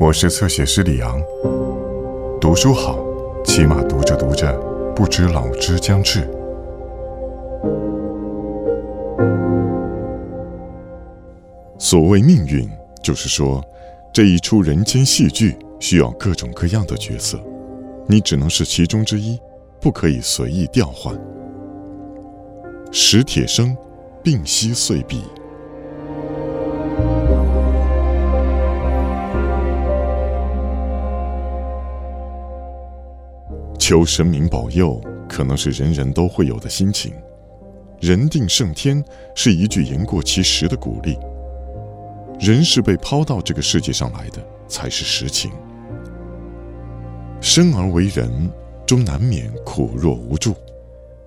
我是侧写师李昂。读书好，起码读着读着，不知老之将至。所谓命运，就是说，这一出人间戏剧需要各种各样的角色，你只能是其中之一，不可以随意调换。史铁生，病息碎笔。求神明保佑，可能是人人都会有的心情。人定胜天是一句言过其实的鼓励。人是被抛到这个世界上来的，才是实情。生而为人，终难免苦弱无助。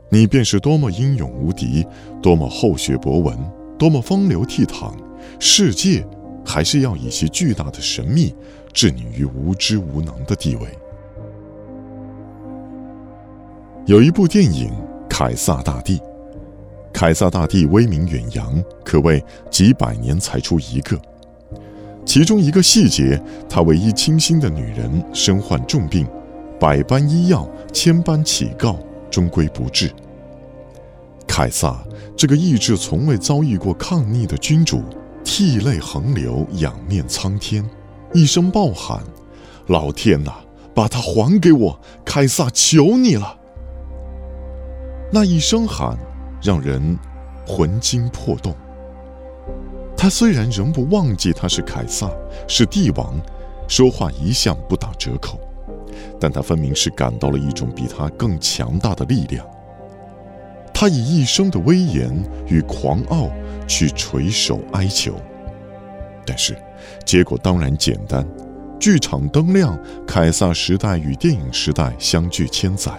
你便是多么英勇无敌，多么厚学博闻，多么风流倜傥，世界还是要以其巨大的神秘置你于无知无能的地位。有一部电影《凯撒大帝》，凯撒大帝威名远扬，可谓几百年才出一个。其中一个细节，他唯一倾心的女人身患重病，百般医药，千般乞告，终归不治。凯撒这个意志从未遭遇过抗逆的君主，涕泪横流，仰面苍天，一声暴喊：“老天呐，把他还给我！凯撒，求你了！”那一声喊，让人魂惊魄动。他虽然仍不忘记他是凯撒，是帝王，说话一向不打折扣，但他分明是感到了一种比他更强大的力量。他以一生的威严与狂傲去垂首哀求，但是结果当然简单。剧场灯亮，凯撒时代与电影时代相距千载，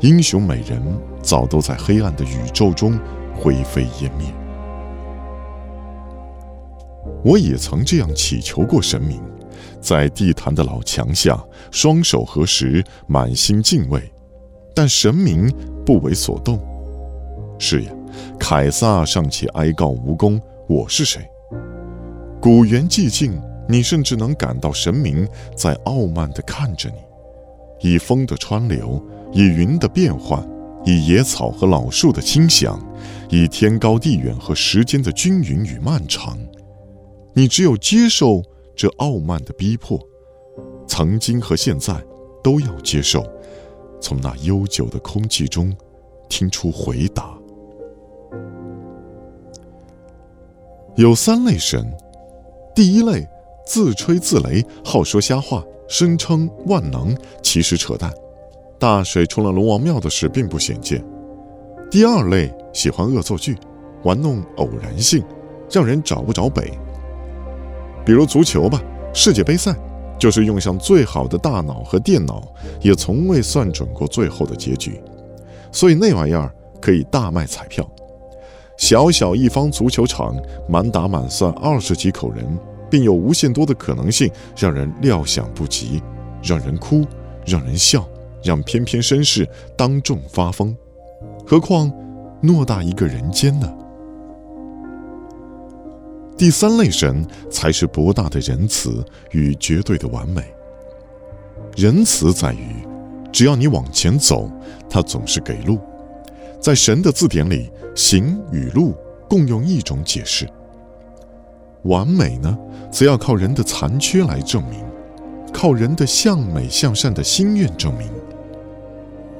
英雄美人早都在黑暗的宇宙中灰飞烟灭。我也曾这样祈求过神明，在地坛的老墙下，双手合十，满心敬畏，但神明不为所动。是呀，凯撒尚且哀告无功，我是谁？古猿寂静。你甚至能感到神明在傲慢地看着你，以风的川流，以云的变幻，以野草和老树的清响，以天高地远和时间的均匀与漫长。你只有接受这傲慢的逼迫，曾经和现在都要接受，从那悠久的空气中听出回答。有三类神，第一类。自吹自擂，好说瞎话，声称万能，其实扯淡。大水冲了龙王庙的事并不鲜见。第二类喜欢恶作剧，玩弄偶然性，让人找不着北。比如足球吧，世界杯赛就是用上最好的大脑和电脑，也从未算准过最后的结局，所以那玩意儿可以大卖彩票。小小一方足球场，满打满算二十几口人。并有无限多的可能性，让人料想不及，让人哭，让人笑，让翩翩绅士当众发疯。何况偌大一个人间呢？第三类神才是博大的仁慈与绝对的完美。仁慈在于，只要你往前走，他总是给路。在神的字典里，行与路共用一种解释。完美呢，则要靠人的残缺来证明，靠人的向美向善的心愿证明。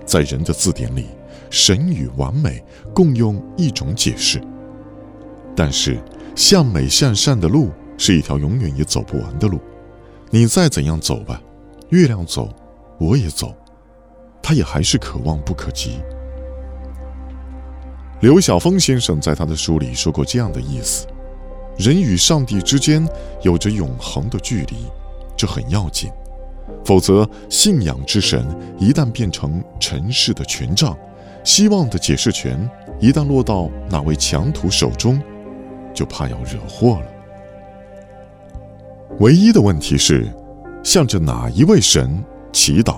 在人的字典里，神与完美共用一种解释。但是，向美向善的路是一条永远也走不完的路。你再怎样走吧，月亮走，我也走，它也还是可望不可及。刘晓峰先生在他的书里说过这样的意思。人与上帝之间有着永恒的距离，这很要紧。否则，信仰之神一旦变成尘世的权杖，希望的解释权一旦落到哪位强徒手中，就怕要惹祸了。唯一的问题是，向着哪一位神祈祷？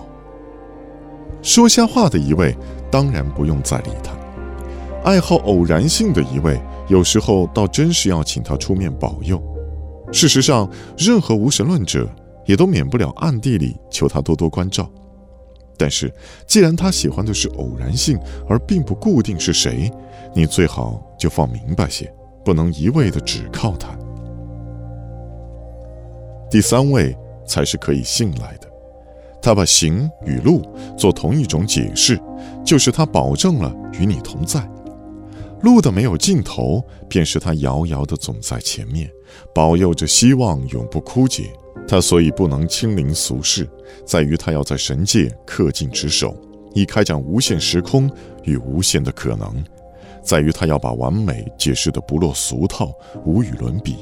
说瞎话的一位，当然不用再理他；爱好偶然性的一位。有时候倒真是要请他出面保佑。事实上，任何无神论者也都免不了暗地里求他多多关照。但是，既然他喜欢的是偶然性，而并不固定是谁，你最好就放明白些，不能一味的只靠他。第三位才是可以信赖的，他把行与路做同一种解释，就是他保证了与你同在。路的没有尽头，便是他遥遥的总在前面，保佑着希望永不枯竭。他所以不能亲临俗世，在于他要在神界恪尽职守，以开展无限时空与无限的可能；在于他要把完美解释的不落俗套，无与伦比，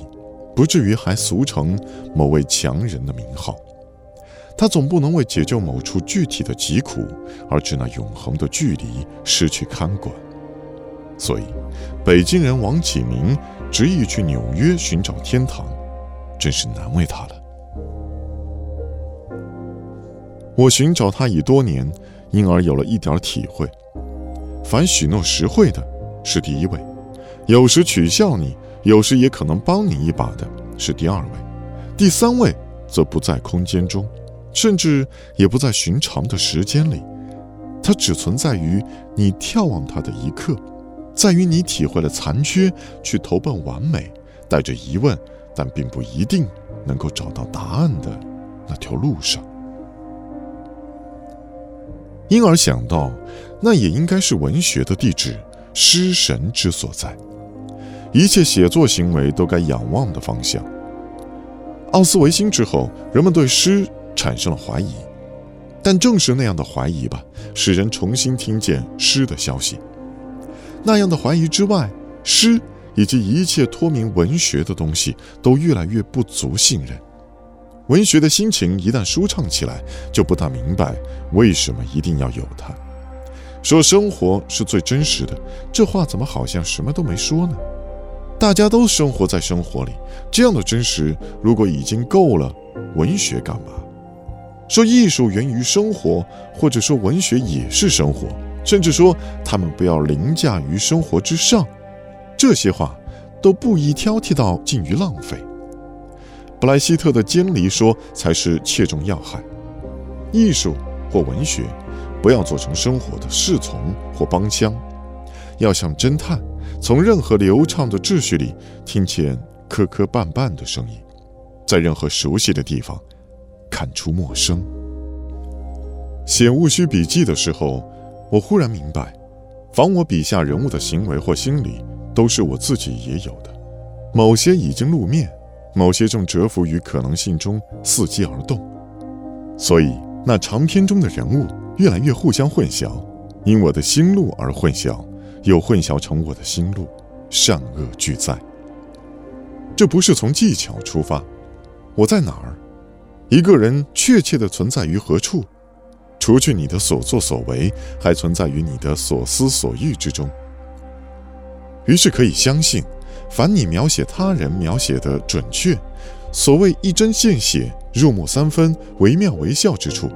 不至于还俗成某位强人的名号。他总不能为解救某处具体的疾苦，而致那永恒的距离失去看管。所以，北京人王启明执意去纽约寻找天堂，真是难为他了。我寻找他已多年，因而有了一点体会：凡许诺实惠的，是第一位；有时取笑你，有时也可能帮你一把的，是第二位；第三位则不在空间中，甚至也不在寻常的时间里，它只存在于你眺望它的一刻，在于你体会了残缺，去投奔完美，带着疑问，但并不一定能够找到答案的那条路上。因而想到，那也应该是文学的地址，诗神之所在，一切写作行为都该仰望的方向。奥斯维辛之后，人们对诗产生了怀疑，但正是那样的怀疑吧，使人重新听见诗的消息。那样的怀疑之外，诗以及一切脱名文学的东西，都越来越不足信任。文学的心情一旦舒畅起来，就不大明白为什么一定要有它。说生活是最真实的，这话怎么好像什么都没说呢？大家都生活在生活里，这样的真实如果已经够了，文学干嘛？说艺术源于生活，或者说文学也是生活，甚至说他们不要凌驾于生活之上，这些话都不宜挑剔到近于浪费。布莱希特的监离说才是切中要害。艺术或文学，不要做成生活的侍从或帮腔，要像侦探，从任何流畅的秩序里听见磕磕绊绊的声音，在任何熟悉的地方看出陌生。写戊戌笔记的时候，我忽然明白，仿我笔下人物的行为或心理，都是我自己也有的，某些已经露面。某些正蛰伏于可能性中伺机而动，所以那长篇中的人物越来越互相混淆，因我的心路而混淆，又混淆成我的心路，善恶俱在。这不是从技巧出发，我在哪儿？一个人确切的存在于何处？除去你的所作所为，还存在于你的所思所欲之中。于是可以相信。凡你描写他人描写的准确，所谓一针见血、入木三分、惟妙惟肖之处，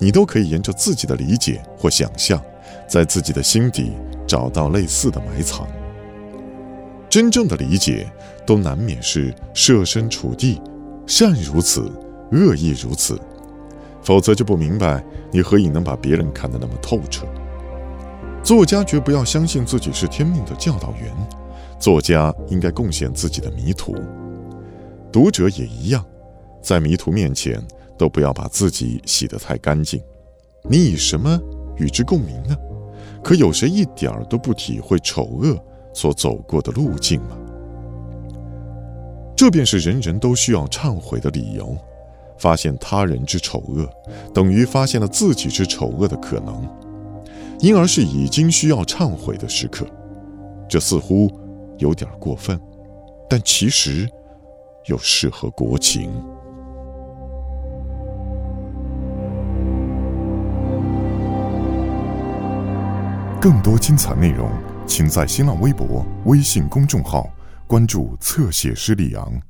你都可以沿着自己的理解或想象，在自己的心底找到类似的埋藏。真正的理解，都难免是设身处地，善如此，恶亦如此，否则就不明白你何以能把别人看得那么透彻。作家绝不要相信自己是天命的教导员。作家应该贡献自己的迷途，读者也一样，在迷途面前都不要把自己洗得太干净。你以什么与之共鸣呢？可有谁一点儿都不体会丑恶所走过的路径吗？这便是人人都需要忏悔的理由。发现他人之丑恶，等于发现了自己之丑恶的可能，因而是已经需要忏悔的时刻。这似乎。有点过分，但其实又适合国情。更多精彩内容，请在新浪微博、微信公众号关注“侧写师李昂”。